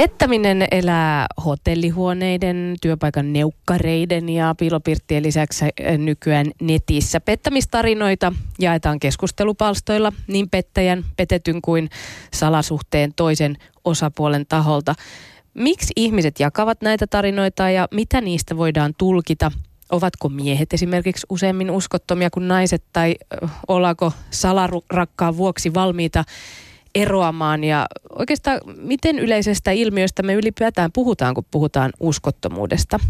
Pettäminen elää hotellihuoneiden, työpaikan neukkareiden ja piilopirttien lisäksi eh, nykyään netissä. Pettämistarinoita jaetaan keskustelupalstoilla niin pettäjän, petetyn kuin salasuhteen toisen osapuolen taholta. Miksi ihmiset jakavat näitä tarinoita ja mitä niistä voidaan tulkita? Ovatko miehet esimerkiksi useammin uskottomia kuin naiset tai eh, ollaanko salarakkaan vuoksi valmiita eroamaan ja oikeastaan miten yleisestä ilmiöstä me ylipäätään puhutaan, kun puhutaan uskottomuudesta?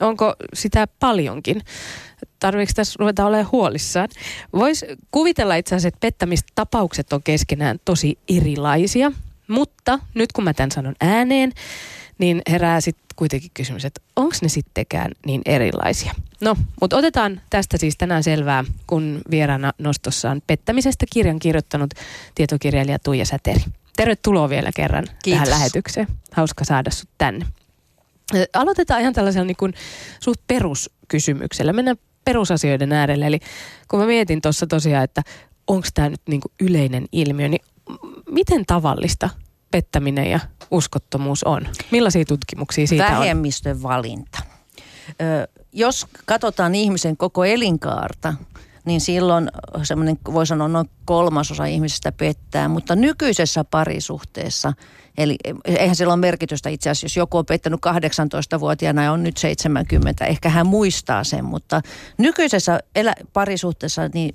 Onko sitä paljonkin? Tarvitseeko tässä ruveta olemaan huolissaan? Voisi kuvitella itse asiassa, että pettämistapaukset on keskenään tosi erilaisia, mutta nyt kun mä tämän sanon ääneen, niin herää sitten kuitenkin kysymys, että onko ne sittenkään niin erilaisia. No, mutta otetaan tästä siis tänään selvää, kun vieraana nostossaan pettämisestä kirjan kirjoittanut tietokirjailija Tuija Säteri. Tervetuloa vielä kerran Kiitos. tähän lähetykseen. Hauska saada sut tänne. Aloitetaan ihan tällaisella niin kuin suht peruskysymyksellä. Mennään perusasioiden äärelle. Eli kun mä mietin tuossa tosiaan, että onko tämä nyt niin kuin yleinen ilmiö, niin miten tavallista pettäminen ja uskottomuus on? Millaisia tutkimuksia siitä Vähemmistön on? valinta. Ö, jos katsotaan ihmisen koko elinkaarta, niin silloin semmoinen, voi sanoa noin kolmasosa ihmisistä pettää, mutta nykyisessä parisuhteessa, eli eihän sillä ole merkitystä itse asiassa, jos joku on pettänyt 18-vuotiaana ja on nyt 70, ehkä hän muistaa sen, mutta nykyisessä elä, parisuhteessa niin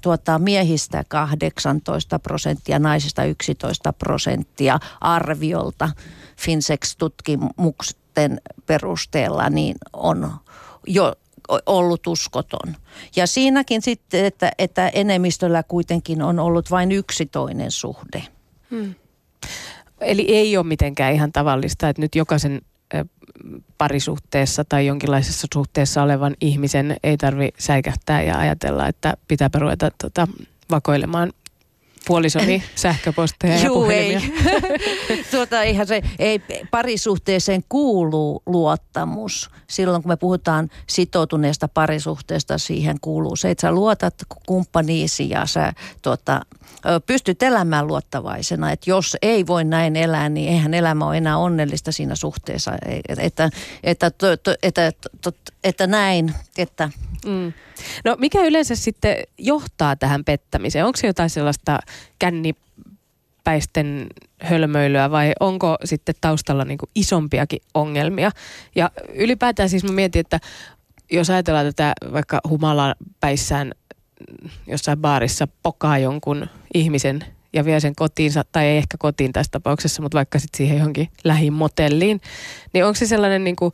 tuota, miehistä 18 prosenttia, naisista 11 prosenttia arviolta Finsex-tutkimuksen perusteella niin on jo ollut uskoton. Ja siinäkin sitten, että, että enemmistöllä kuitenkin on ollut vain yksi toinen suhde. Hmm. Eli ei ole mitenkään ihan tavallista, että nyt jokaisen parisuhteessa tai jonkinlaisessa suhteessa olevan ihmisen ei tarvi säikähtää ja ajatella, että pitää ruveta tota, vakoilemaan puolisoni sähköposteja ja Juu, ei. tuota, eihän se, ei, parisuhteeseen kuuluu luottamus. Silloin kun me puhutaan sitoutuneesta parisuhteesta, siihen kuuluu se, että sä luotat kumppaniisi ja sä tuota, pystyt elämään luottavaisena. Että jos ei voi näin elää, niin eihän elämä ole enää onnellista siinä suhteessa. Että, että, että, että, että, että näin, että... Mm. No mikä yleensä sitten johtaa tähän pettämiseen? Onko se jotain sellaista kännipäisten hölmöilyä vai onko sitten taustalla niin isompiakin ongelmia? Ja ylipäätään siis mä mietin, että jos ajatellaan tätä vaikka humalan päissään jossain baarissa pokaa jonkun ihmisen ja vie sen kotiinsa, tai ei ehkä kotiin tässä tapauksessa, mutta vaikka sitten siihen johonkin lähimotelliin, niin onko se sellainen niin kuin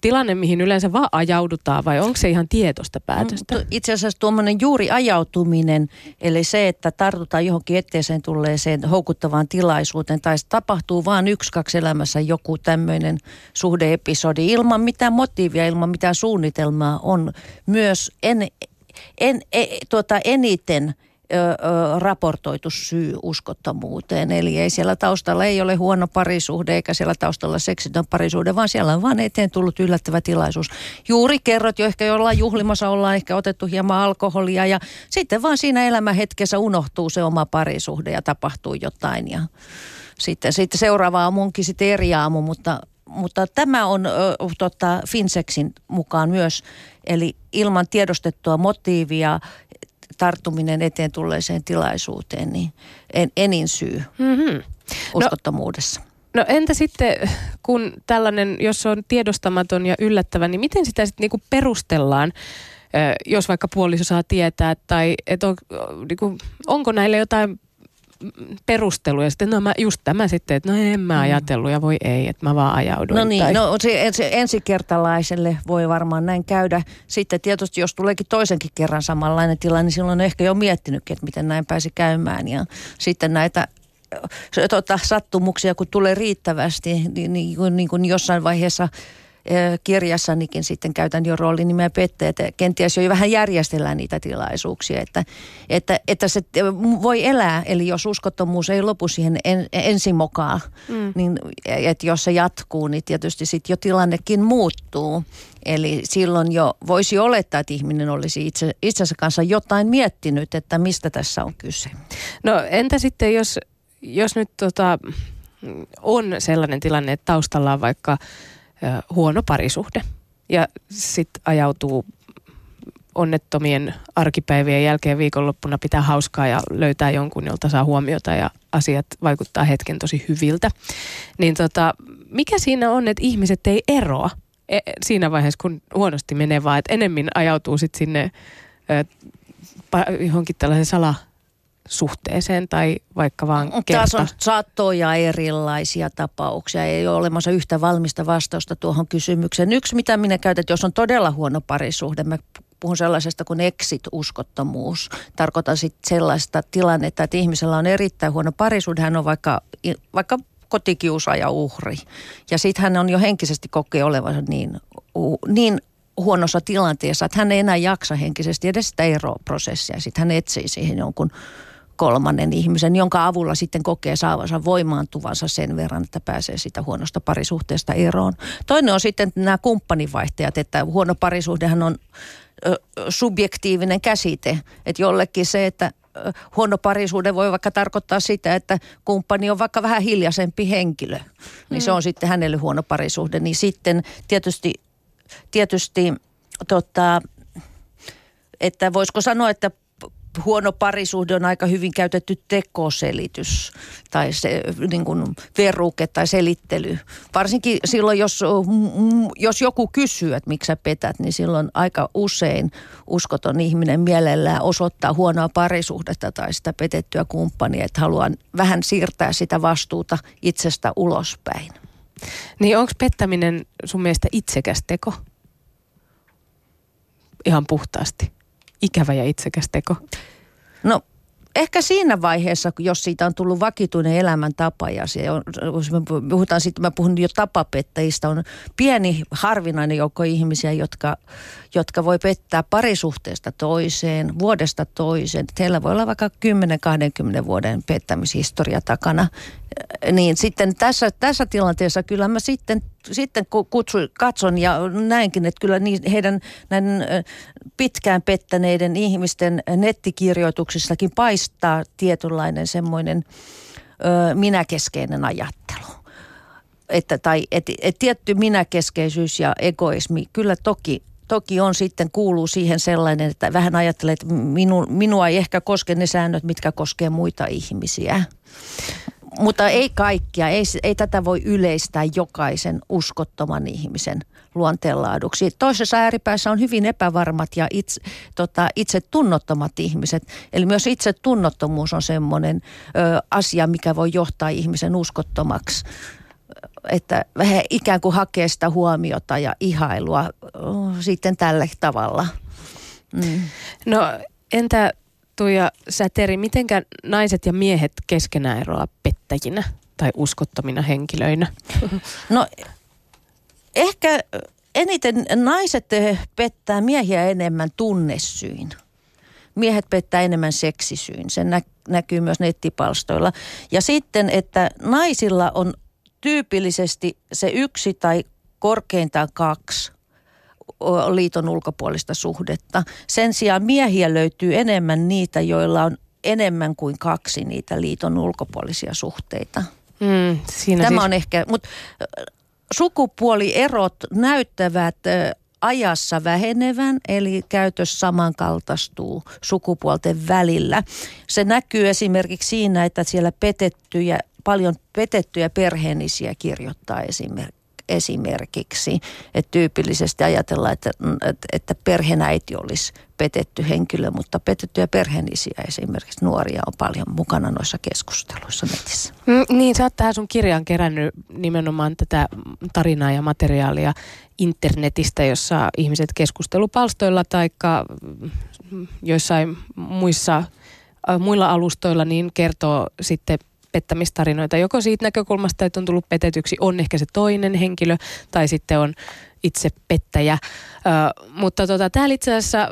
tilanne, mihin yleensä vaan ajaudutaan vai onko se ihan tietoista päätöstä? Mm, itse asiassa tuommoinen juuri ajautuminen, eli se, että tartutaan johonkin etteeseen tulleeseen houkuttavaan tilaisuuteen tai se tapahtuu vain yksi, kaksi elämässä joku tämmöinen suhdeepisodi ilman mitään motiivia, ilman mitään suunnitelmaa on myös en, en, en, tuota, eniten – raportoitu syy uskottomuuteen. Eli ei siellä taustalla ei ole huono parisuhde eikä siellä taustalla seksitön parisuhde, vaan siellä on vaan eteen tullut yllättävä tilaisuus. Juuri kerrot jo ehkä jollain juhlimassa ollaan ehkä otettu hieman alkoholia ja sitten vaan siinä elämähetkessä unohtuu se oma parisuhde ja tapahtuu jotain ja sitten, sitten seuraava aamunkin sitten eri aamu, mutta mutta tämä on ö, tota, Finsexin mukaan myös, eli ilman tiedostettua motiivia tarttuminen eteen tulleeseen tilaisuuteen, niin en, enin syy mm-hmm. No- uskottomuudessa. No. No entä sitten, kun tällainen, jos on tiedostamaton ja yllättävä, niin miten sitä sitten niinku perustellaan, jos vaikka puoliso saa tietää, tai et on, niinku, onko näille jotain perustelu ja sitten no mä, just tämä sitten, että no en mä mm. ajatellut ja voi ei, että mä vaan ajauduin. No niin, tai... no se, se ensikertalaiselle voi varmaan näin käydä. Sitten tietysti jos tuleekin toisenkin kerran samanlainen tilanne, niin silloin on ehkä jo miettinytkin, että miten näin pääsi käymään ja sitten näitä tota, sattumuksia, kun tulee riittävästi, niin, niin, niin kuin jossain vaiheessa – kirjassanikin sitten käytän jo roolinimeä Pette, että kenties jo vähän järjestellään niitä tilaisuuksia, että, että, että se voi elää, eli jos uskottomuus ei lopu siihen en, ensimokaan, mm. niin että jos se jatkuu, niin tietysti sitten jo tilannekin muuttuu. Eli silloin jo voisi olettaa, että ihminen olisi itse, itsensä kanssa jotain miettinyt, että mistä tässä on kyse. No entä sitten, jos, jos nyt tota, on sellainen tilanne, että taustalla on vaikka huono parisuhde ja sitten ajautuu onnettomien arkipäivien jälkeen viikonloppuna pitää hauskaa ja löytää jonkun, jolta saa huomiota ja asiat vaikuttaa hetken tosi hyviltä. Niin tota, mikä siinä on, että ihmiset ei eroa e, siinä vaiheessa, kun huonosti menee, vaan että enemmän ajautuu sitten sinne ö, johonkin tällaisen sala suhteeseen tai vaikka vaan kerta. Taas on satoja erilaisia tapauksia. Ei ole olemassa yhtä valmista vastausta tuohon kysymykseen. Yksi, mitä minä käytän, jos on todella huono parisuhde, mä puhun sellaisesta kuin exit-uskottomuus. Tarkoitan sitten sellaista tilannetta, että ihmisellä on erittäin huono parisuhde. Hän on vaikka, vaikka kotikiusaaja uhri. Ja sitten hän on jo henkisesti kokee olevansa niin, niin huonossa tilanteessa, että hän ei enää jaksa henkisesti edes sitä eroprosessia. Sitten hän etsii siihen jonkun kolmannen ihmisen, jonka avulla sitten kokee saavansa voimaantuvansa sen verran, että pääsee sitä huonosta parisuhteesta eroon. Toinen on sitten nämä kumppanivaihteet, että huono parisuhdehan on ö, subjektiivinen käsite. Että jollekin se, että huono parisuhde voi vaikka tarkoittaa sitä, että kumppani on vaikka vähän hiljaisempi henkilö. Niin mm. se on sitten hänelle huono parisuhde. Niin sitten tietysti, tietysti tota, että voisiko sanoa, että huono parisuhde on aika hyvin käytetty tekoselitys tai se niin kuin veruke tai selittely. Varsinkin silloin, jos, jos joku kysyy, että miksi sä petät, niin silloin aika usein uskoton ihminen mielellään osoittaa huonoa parisuhdetta tai sitä petettyä kumppania, että haluaa vähän siirtää sitä vastuuta itsestä ulospäin. Niin onko pettäminen sun mielestä itsekäs teko? Ihan puhtaasti ikävä ja itsekäs teko? No ehkä siinä vaiheessa, jos siitä on tullut vakituinen elämäntapa ja se on, jos me puhutaan sitten, mä puhun jo tapapettajista, on pieni harvinainen joukko ihmisiä, jotka, jotka voi pettää parisuhteesta toiseen, vuodesta toiseen. Heillä voi olla vaikka 10-20 vuoden pettämishistoria takana. Niin sitten tässä, tässä tilanteessa kyllä mä sitten, sitten kutsu, katson ja näinkin, että kyllä niin, heidän näiden pitkään pettäneiden ihmisten nettikirjoituksissakin paistaa tietynlainen semmoinen ö, minäkeskeinen ajattelu. Että, tai et, et tietty minäkeskeisyys ja egoismi kyllä toki toki on sitten kuuluu siihen sellainen, että vähän ajattelee, että minu, minua ei ehkä koske ne säännöt, mitkä koskee muita ihmisiä. Mutta ei kaikkia, ei, ei tätä voi yleistää jokaisen uskottoman ihmisen luonteenlaaduksi. Toisessa ääripäässä on hyvin epävarmat ja itse, tota, itse tunnottomat ihmiset. Eli myös itse tunnottomuus on semmoinen ö, asia, mikä voi johtaa ihmisen uskottomaksi että vähän ikään kuin hakee sitä huomiota ja ihailua sitten tällä tavalla. Mm. No entä Tuija Säteri, mitenkä naiset ja miehet keskenään eroa pettäjinä tai uskottomina henkilöinä? No ehkä eniten naiset pettää miehiä enemmän tunnesyin. Miehet pettää enemmän seksisyin. Se nä- näkyy myös nettipalstoilla. Ja sitten, että naisilla on tyypillisesti se yksi tai korkeintaan kaksi liiton ulkopuolista suhdetta. Sen sijaan miehiä löytyy enemmän niitä, joilla on enemmän kuin kaksi niitä liiton ulkopuolisia suhteita. Mm, siinä Tämä siis... on ehkä, mutta sukupuolierot näyttävät ajassa vähenevän, eli käytös samankaltaistuu sukupuolten välillä. Se näkyy esimerkiksi siinä, että siellä petettyjä, paljon petettyjä perheenisiä kirjoittaa esimerkiksi esimerkiksi. Että tyypillisesti ajatellaan, että, että, että perheenäiti olisi petetty henkilö, mutta petettyjä perheenisiä esimerkiksi nuoria on paljon mukana noissa keskusteluissa netissä. Mm, niin, sä oot tähän sun kirjaan kerännyt nimenomaan tätä tarinaa ja materiaalia internetistä, jossa ihmiset keskustelupalstoilla tai joissain muissa, äh, muilla alustoilla niin kertoo sitten pettämistarinoita. Joko siitä näkökulmasta, että on tullut petetyksi, on ehkä se toinen henkilö, tai sitten on itse pettäjä. Ö, mutta tota, täällä itse asiassa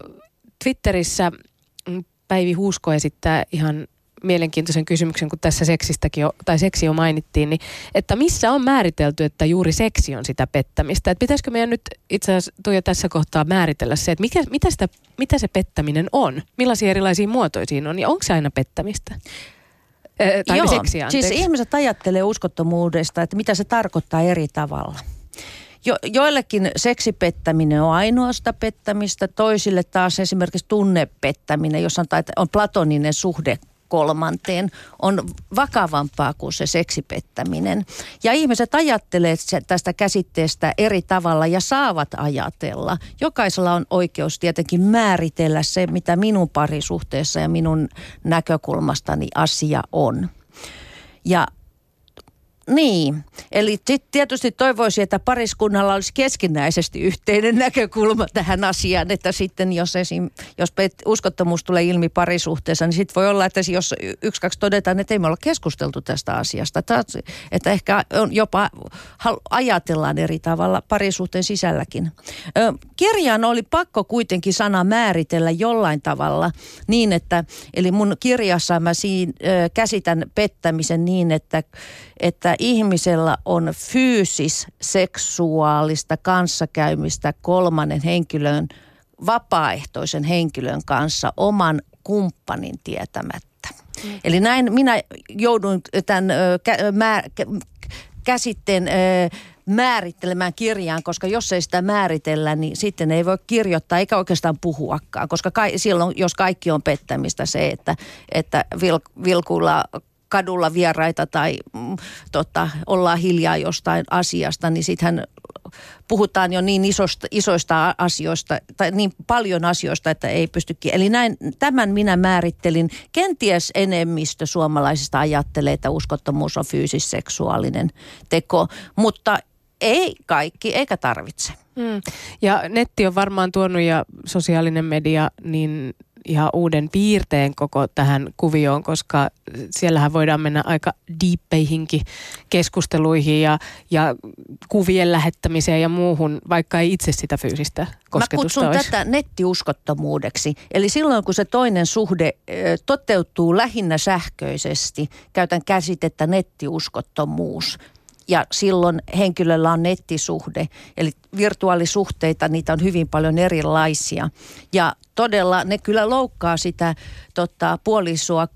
Twitterissä Päivi Huusko esittää ihan mielenkiintoisen kysymyksen, kun tässä seksistäkin jo, tai seksi jo mainittiin, niin että missä on määritelty, että juuri seksi on sitä pettämistä? Että pitäisikö meidän nyt itse asiassa Tuija tässä kohtaa määritellä se, että mikä, mitä, sitä, mitä se pettäminen on? Millaisia erilaisia muotoja on ja onko se aina pettämistä? Tai Joo, seksiä, siis ihmiset ajattelee uskottomuudesta, että mitä se tarkoittaa eri tavalla. Jo, joillekin seksipettäminen on ainoasta pettämistä, toisille taas esimerkiksi tunnepettäminen, jossa on, on platoninen suhde kolmanteen, on vakavampaa kuin se seksipettäminen. Ja ihmiset ajattelee tästä käsitteestä eri tavalla ja saavat ajatella. Jokaisella on oikeus tietenkin määritellä se, mitä minun parisuhteessa ja minun näkökulmastani asia on. Ja niin, eli tietysti toivoisin, että pariskunnalla olisi keskinäisesti yhteinen näkökulma tähän asiaan, että sitten jos, esim, jos uskottomuus tulee ilmi parisuhteessa, niin sitten voi olla, että jos yksi, kaksi todetaan, että ei me olla keskusteltu tästä asiasta, että ehkä on jopa ajatellaan eri tavalla parisuhteen sisälläkin. Kirjaan oli pakko kuitenkin sana määritellä jollain tavalla niin, että, eli mun kirjassa mä siinä, käsitän pettämisen niin, että että ihmisellä on fyysis-seksuaalista kanssakäymistä kolmannen henkilön, vapaaehtoisen henkilön kanssa oman kumppanin tietämättä. Mm. Eli näin minä joudun tämän kä- mä, kä- käsitteen määrittelemään kirjaan, koska jos ei sitä määritellä, niin sitten ei voi kirjoittaa eikä oikeastaan puhuakaan, koska ka- silloin, jos kaikki on pettämistä, se, että, että vil, vilkuilla kadulla vieraita tai mm, tota, ollaan hiljaa jostain asiasta, niin sittenhän puhutaan jo niin isosta, isoista asioista, tai niin paljon asioista, että ei pystykin. Eli näin, tämän minä määrittelin. Kenties enemmistö suomalaisista ajattelee, että uskottomuus on fyysisseksuaalinen teko, mutta ei kaikki, eikä tarvitse. Mm. Ja netti on varmaan tuonut ja sosiaalinen media niin ihan uuden piirteen koko tähän kuvioon, koska siellähän voidaan mennä aika diippeihinkin keskusteluihin ja, ja kuvien lähettämiseen ja muuhun, vaikka ei itse sitä fyysistä kosketusta Mä kutsun olisi. tätä nettiuskottomuudeksi. Eli silloin, kun se toinen suhde toteutuu lähinnä sähköisesti, käytän käsitettä nettiuskottomuus. Ja silloin henkilöllä on nettisuhde, eli virtuaalisuhteita, niitä on hyvin paljon erilaisia. Ja todella ne kyllä loukkaa sitä tota, puolisoa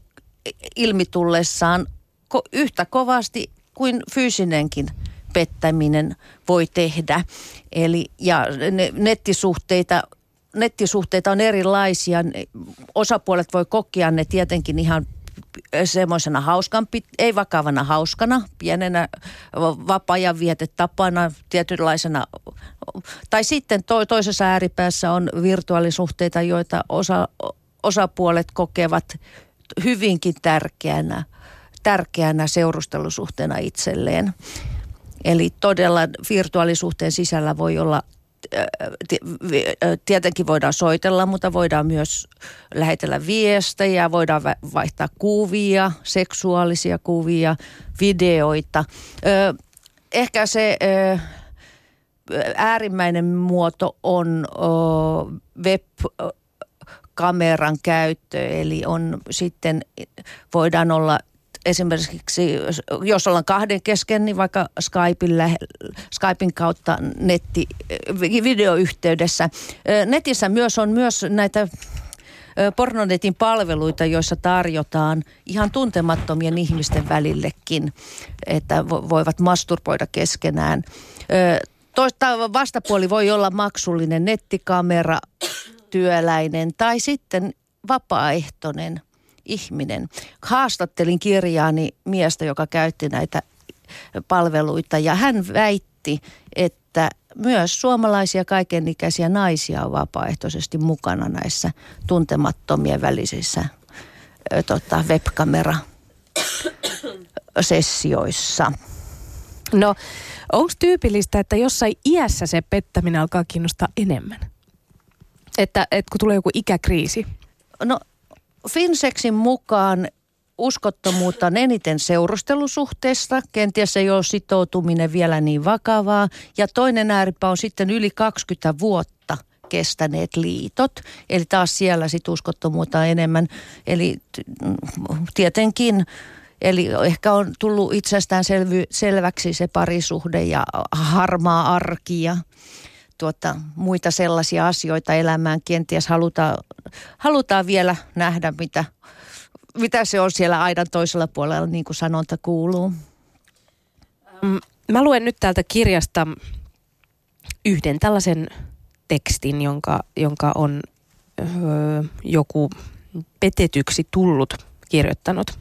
ilmitullessaan ko- yhtä kovasti kuin fyysinenkin pettäminen voi tehdä. Eli ja ne, nettisuhteita nettisuhteita on erilaisia. Osapuolet voi kokea ne tietenkin ihan semmoisena hauskan, ei vakavana hauskana, pienenä vapaa-ajan vietetapana, tietynlaisena. Tai sitten to, toisessa ääripäässä on virtuaalisuhteita, joita osa, osapuolet kokevat hyvinkin tärkeänä, tärkeänä seurustelusuhteena itselleen. Eli todella virtuaalisuhteen sisällä voi olla tietenkin voidaan soitella, mutta voidaan myös lähetellä viestejä, voidaan vaihtaa kuvia, seksuaalisia kuvia, videoita. Ehkä se äärimmäinen muoto on web-kameran käyttö, eli on sitten voidaan olla esimerkiksi, jos ollaan kahden kesken, niin vaikka Skypein, Skypein kautta netti, videoyhteydessä. Netissä myös on myös näitä pornonetin palveluita, joissa tarjotaan ihan tuntemattomien ihmisten välillekin, että voivat masturboida keskenään. Toista vastapuoli voi olla maksullinen nettikamera, työläinen tai sitten vapaaehtoinen – ihminen. Haastattelin kirjaani miestä, joka käytti näitä palveluita ja hän väitti, että myös suomalaisia kaikenikäisiä naisia on vapaaehtoisesti mukana näissä tuntemattomien välisissä ö, tota, webkamera sessioissa. No, onko tyypillistä, että jossain iässä se pettäminen alkaa kiinnostaa enemmän? Että, että kun tulee joku ikäkriisi? No Finsexin mukaan uskottomuutta on eniten seurustelusuhteesta, kenties ei ole sitoutuminen vielä niin vakavaa. Ja toinen ääripää on sitten yli 20 vuotta kestäneet liitot. Eli taas siellä sit uskottomuutta on enemmän. Eli tietenkin, eli ehkä on tullut itsestään selvy, selväksi se parisuhde ja harmaa arki ja tuota, muita sellaisia asioita elämään kenties halutaan, halutaan vielä nähdä, mitä mitä se on siellä aidan toisella puolella, niin kuin sanonta kuuluu? Mä luen nyt täältä kirjasta yhden tällaisen tekstin, jonka, jonka on öö, joku petetyksi tullut kirjoittanut.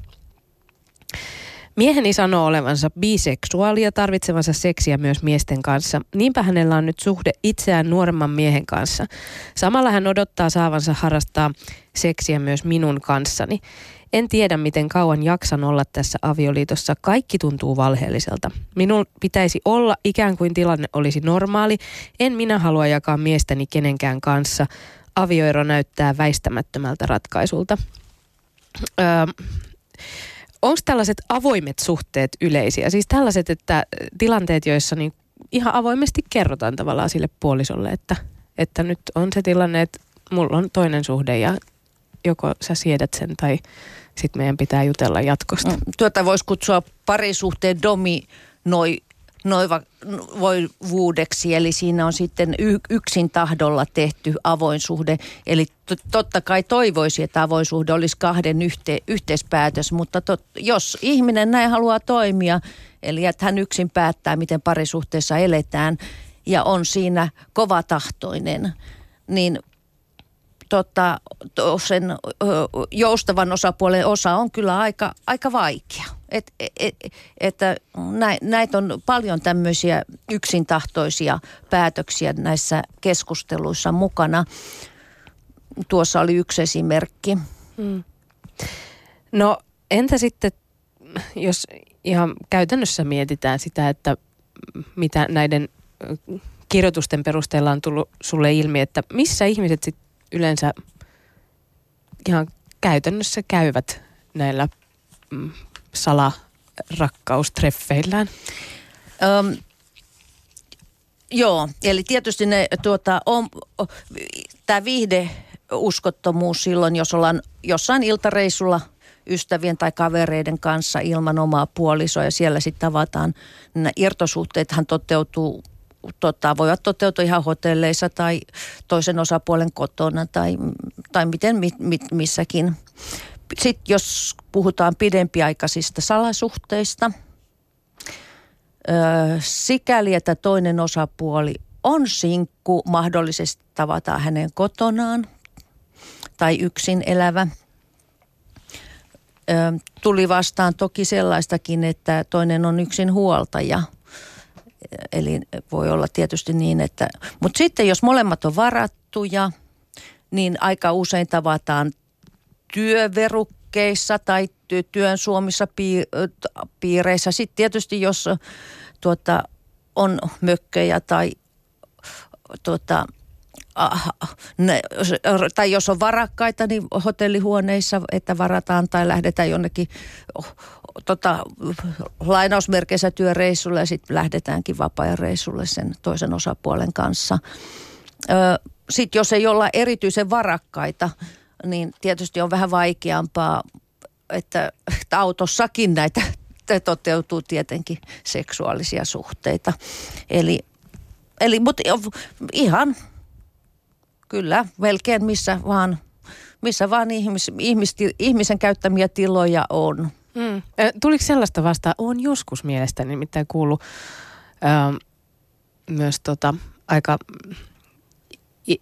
Mieheni sanoo olevansa biseksuaali ja tarvitsevansa seksiä myös miesten kanssa. Niinpä hänellä on nyt suhde itseään nuoremman miehen kanssa. Samalla hän odottaa saavansa harrastaa seksiä myös minun kanssani. En tiedä, miten kauan jaksan olla tässä avioliitossa. Kaikki tuntuu valheelliselta. Minun pitäisi olla ikään kuin tilanne olisi normaali. En minä halua jakaa miestäni kenenkään kanssa. Avioero näyttää väistämättömältä ratkaisulta. Öö, Onko tällaiset avoimet suhteet yleisiä? Siis tällaiset, että tilanteet, joissa niin ihan avoimesti kerrotaan tavallaan sille puolisolle, että, että nyt on se tilanne, että mulla on toinen suhde ja joko sä siedät sen tai sitten meidän pitää jutella jatkosta. Mm, tuota voisi kutsua parisuhteen dominoi noivoivuudeksi, eli siinä on sitten yksin tahdolla tehty avoin suhde. Eli totta kai toivoisi, että avoin suhde olisi kahden yhte- yhteispäätös, mutta tot- jos ihminen näin haluaa toimia, eli että hän yksin päättää, miten parisuhteessa eletään ja on siinä kovatahtoinen, niin tota, sen joustavan osapuolen osa on kyllä aika, aika vaikea. Et, et, et, että näitä on paljon tämmöisiä yksintahttoisia päätöksiä näissä keskusteluissa mukana. Tuossa oli yksi esimerkki. Hmm. No entä sitten, jos ihan käytännössä mietitään sitä, että mitä näiden kirjoitusten perusteella on tullut sulle ilmi, että missä ihmiset sit yleensä ihan käytännössä käyvät näillä mm, salarakkaustreffeillään? Um, joo, eli tietysti ne, tuota, on, tämä viihdeuskottomuus silloin, jos ollaan jossain iltareissulla ystävien tai kavereiden kanssa ilman omaa puolisoa ja siellä sitten tavataan. Nämä irtosuhteethan toteutuu tota, voivat toteutua ihan hotelleissa tai toisen osapuolen kotona tai, tai miten mit, mit, missäkin. Sitten jos puhutaan pidempiaikaisista salasuhteista, ö, sikäli että toinen osapuoli on sinkku, mahdollisesti tavataan hänen kotonaan tai yksin elävä. Tuli vastaan toki sellaistakin, että toinen on yksin huoltaja – Eli voi olla tietysti niin, että... Mutta sitten jos molemmat on varattuja, niin aika usein tavataan työverukkeissa tai työn suomissa piireissä. Sitten tietysti jos tuota, on mökkejä tai tuota, ne, tai jos on varakkaita, niin hotellihuoneissa, että varataan tai lähdetään jonnekin tota, lainausmerkeissä työreissulle ja sitten lähdetäänkin vapaa reissulle sen toisen osapuolen kanssa. Sitten jos ei olla erityisen varakkaita, niin tietysti on vähän vaikeampaa, että, että autossakin näitä toteutuu tietenkin seksuaalisia suhteita. Eli, eli mutta ihan kyllä, melkein missä vaan, missä vaan ihmis, ihmis, ihmisen käyttämiä tiloja on. Mm. Tuliko sellaista vasta? On joskus mielestäni nimittäin kuullut ö, myös tota, aika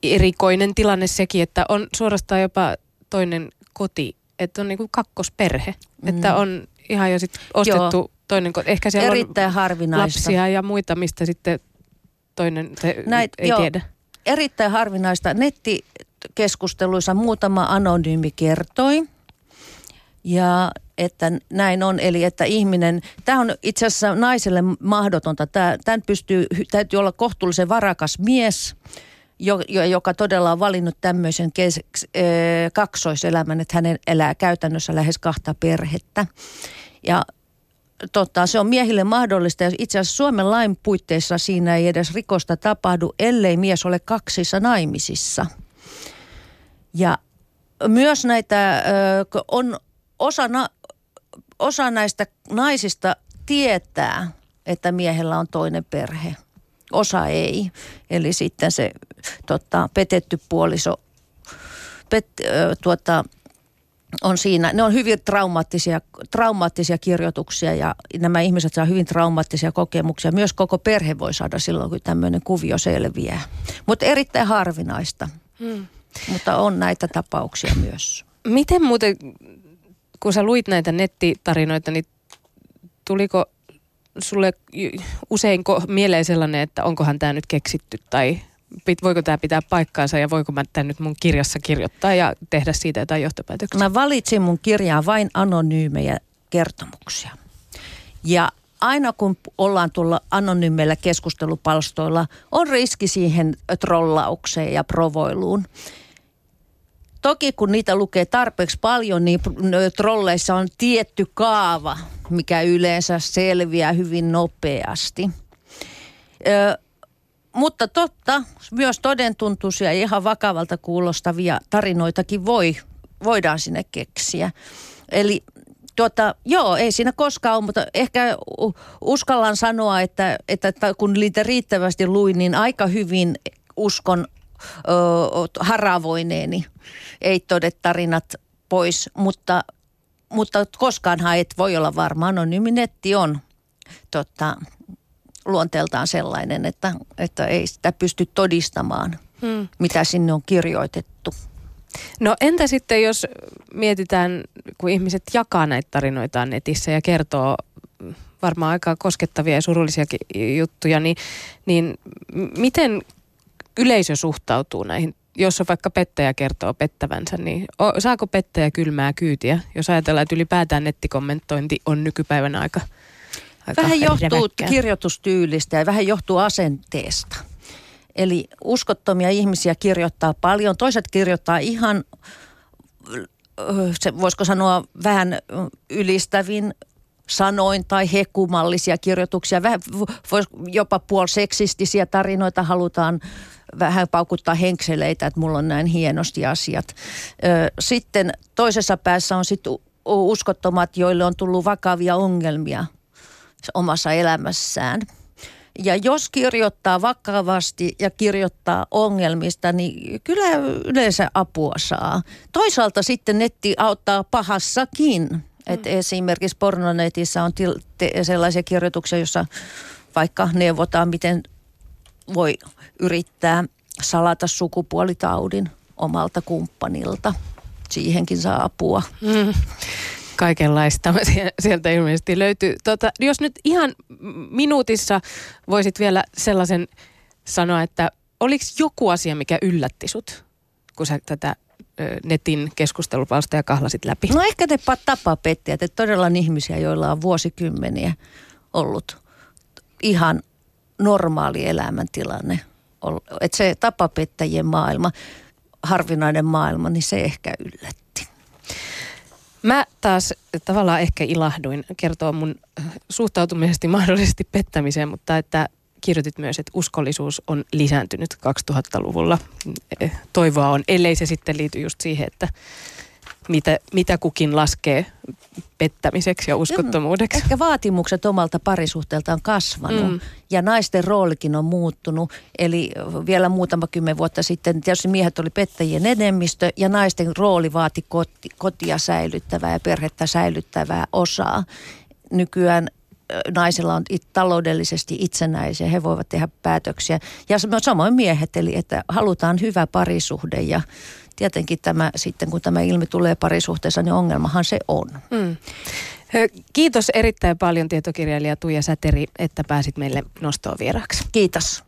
erikoinen tilanne sekin, että on suorastaan jopa toinen koti, että on niinku kakkosperhe, mm. että on ihan jo sit ostettu Joo. toinen koti. Ehkä siellä Erittäin on harvinaista. lapsia ja muita, mistä sitten toinen te, Näit, ei jo, tiedä. Erittäin harvinaista. Nettikeskusteluissa muutama anonyymi kertoi, ja että näin on, eli että ihminen, tämä on itse asiassa naiselle mahdotonta, tämän pystyy, täytyy olla kohtuullisen varakas mies, joka todella on valinnut tämmöisen kes, kaksoiselämän, että hänen elää käytännössä lähes kahta perhettä. Ja totta, se on miehille mahdollista ja itse asiassa Suomen lain puitteissa siinä ei edes rikosta tapahdu, ellei mies ole kaksissa naimisissa. Ja myös näitä on osana, osa näistä naisista tietää, että miehellä on toinen perhe. Osa ei. Eli sitten se tota, petetty puoliso pet, ö, tuota, on siinä, ne on hyvin traumaattisia, traumaattisia kirjoituksia ja nämä ihmiset saa hyvin traumaattisia kokemuksia. Myös koko perhe voi saada silloin, kun tämmöinen kuvio selviää. Mutta erittäin harvinaista. Hmm. Mutta on näitä tapauksia myös. Miten muuten, kun sä luit näitä nettitarinoita, niin tuliko sulle usein mieleen sellainen, että onkohan tämä nyt keksitty tai voiko tämä pitää paikkaansa ja voiko mä tämän nyt mun kirjassa kirjoittaa ja tehdä siitä jotain johtopäätöksiä? Mä valitsin mun kirjaan vain anonyymejä kertomuksia. Ja aina kun ollaan tuolla anonyymeillä keskustelupalstoilla, on riski siihen trollaukseen ja provoiluun. Toki kun niitä lukee tarpeeksi paljon, niin trolleissa on tietty kaava, mikä yleensä selviää hyvin nopeasti. Mutta totta, myös todentuntuisia ja ihan vakavalta kuulostavia tarinoitakin voi, voidaan sinne keksiä. Eli tuota, joo, ei siinä koskaan ole, mutta ehkä uskallan sanoa, että, että kun niitä riittävästi luin, niin aika hyvin uskon ö, haravoineeni ei todetarinat pois, mutta, mutta koskaanhan et voi olla varma. Anonyymi netti on tota, luonteeltaan sellainen, että, että ei sitä pysty todistamaan, hmm. mitä sinne on kirjoitettu. No entä sitten, jos mietitään, kun ihmiset jakaa näitä tarinoitaan netissä ja kertoo varmaan aika koskettavia ja surullisiakin juttuja, niin, niin miten yleisö suhtautuu näihin? Jos on vaikka pettäjä kertoo pettävänsä, niin saako pettäjä kylmää kyytiä? Jos ajatellaan, että ylipäätään nettikommentointi on nykypäivänä aika – aika Vähän johtuu reväkkää. kirjoitustyylistä ja vähän johtuu asenteesta. Eli uskottomia ihmisiä kirjoittaa paljon. Toiset kirjoittaa ihan, se voisiko sanoa vähän ylistävin sanoin tai hekumallisia kirjoituksia, vähän vois jopa puolseksistisiä tarinoita halutaan vähän paukuttaa henkseleitä, että mulla on näin hienosti asiat. Sitten toisessa päässä on sitten uskottomat, joille on tullut vakavia ongelmia – omassa elämässään. Ja jos kirjoittaa vakavasti ja kirjoittaa ongelmista, niin kyllä yleensä apua saa. Toisaalta sitten netti auttaa pahassakin. Mm. Et esimerkiksi pornonetissä on til- te- sellaisia kirjoituksia, joissa vaikka neuvotaan, miten voi yrittää salata sukupuolitaudin omalta kumppanilta. Siihenkin saa apua. Mm kaikenlaista sieltä ilmeisesti löytyy. Tota, jos nyt ihan minuutissa voisit vielä sellaisen sanoa, että oliko joku asia, mikä yllätti sut, kun sä tätä netin keskustelupalstoja kahlasit läpi? No ehkä te tapapettiä, että todella on ihmisiä, joilla on vuosikymmeniä ollut ihan normaali elämäntilanne. Että se tapapettäjien maailma, harvinainen maailma, niin se ehkä yllätti. Mä taas tavallaan ehkä ilahduin kertoa mun suhtautumisesti mahdollisesti pettämiseen, mutta että kirjoitit myös, että uskollisuus on lisääntynyt 2000-luvulla. Toivoa on, ellei se sitten liity just siihen, että mitä, mitä kukin laskee pettämiseksi ja uskottomuudeksi. Ehkä vaatimukset omalta parisuhteelta on kasvanut mm. ja naisten roolikin on muuttunut. Eli vielä muutama kymmen vuotta sitten tietysti miehet oli pettäjien enemmistö ja naisten rooli vaati koti, kotia säilyttävää ja perhettä säilyttävää osaa. Nykyään naisilla on it, taloudellisesti itsenäisiä, he voivat tehdä päätöksiä. Ja samoin miehet, eli että halutaan hyvä parisuhde ja tietenkin tämä sitten, kun tämä ilmi tulee parisuhteessa, niin ongelmahan se on. Mm. Kiitos erittäin paljon tietokirjailija Tuija Säteri, että pääsit meille nostoon vieraksi. Kiitos.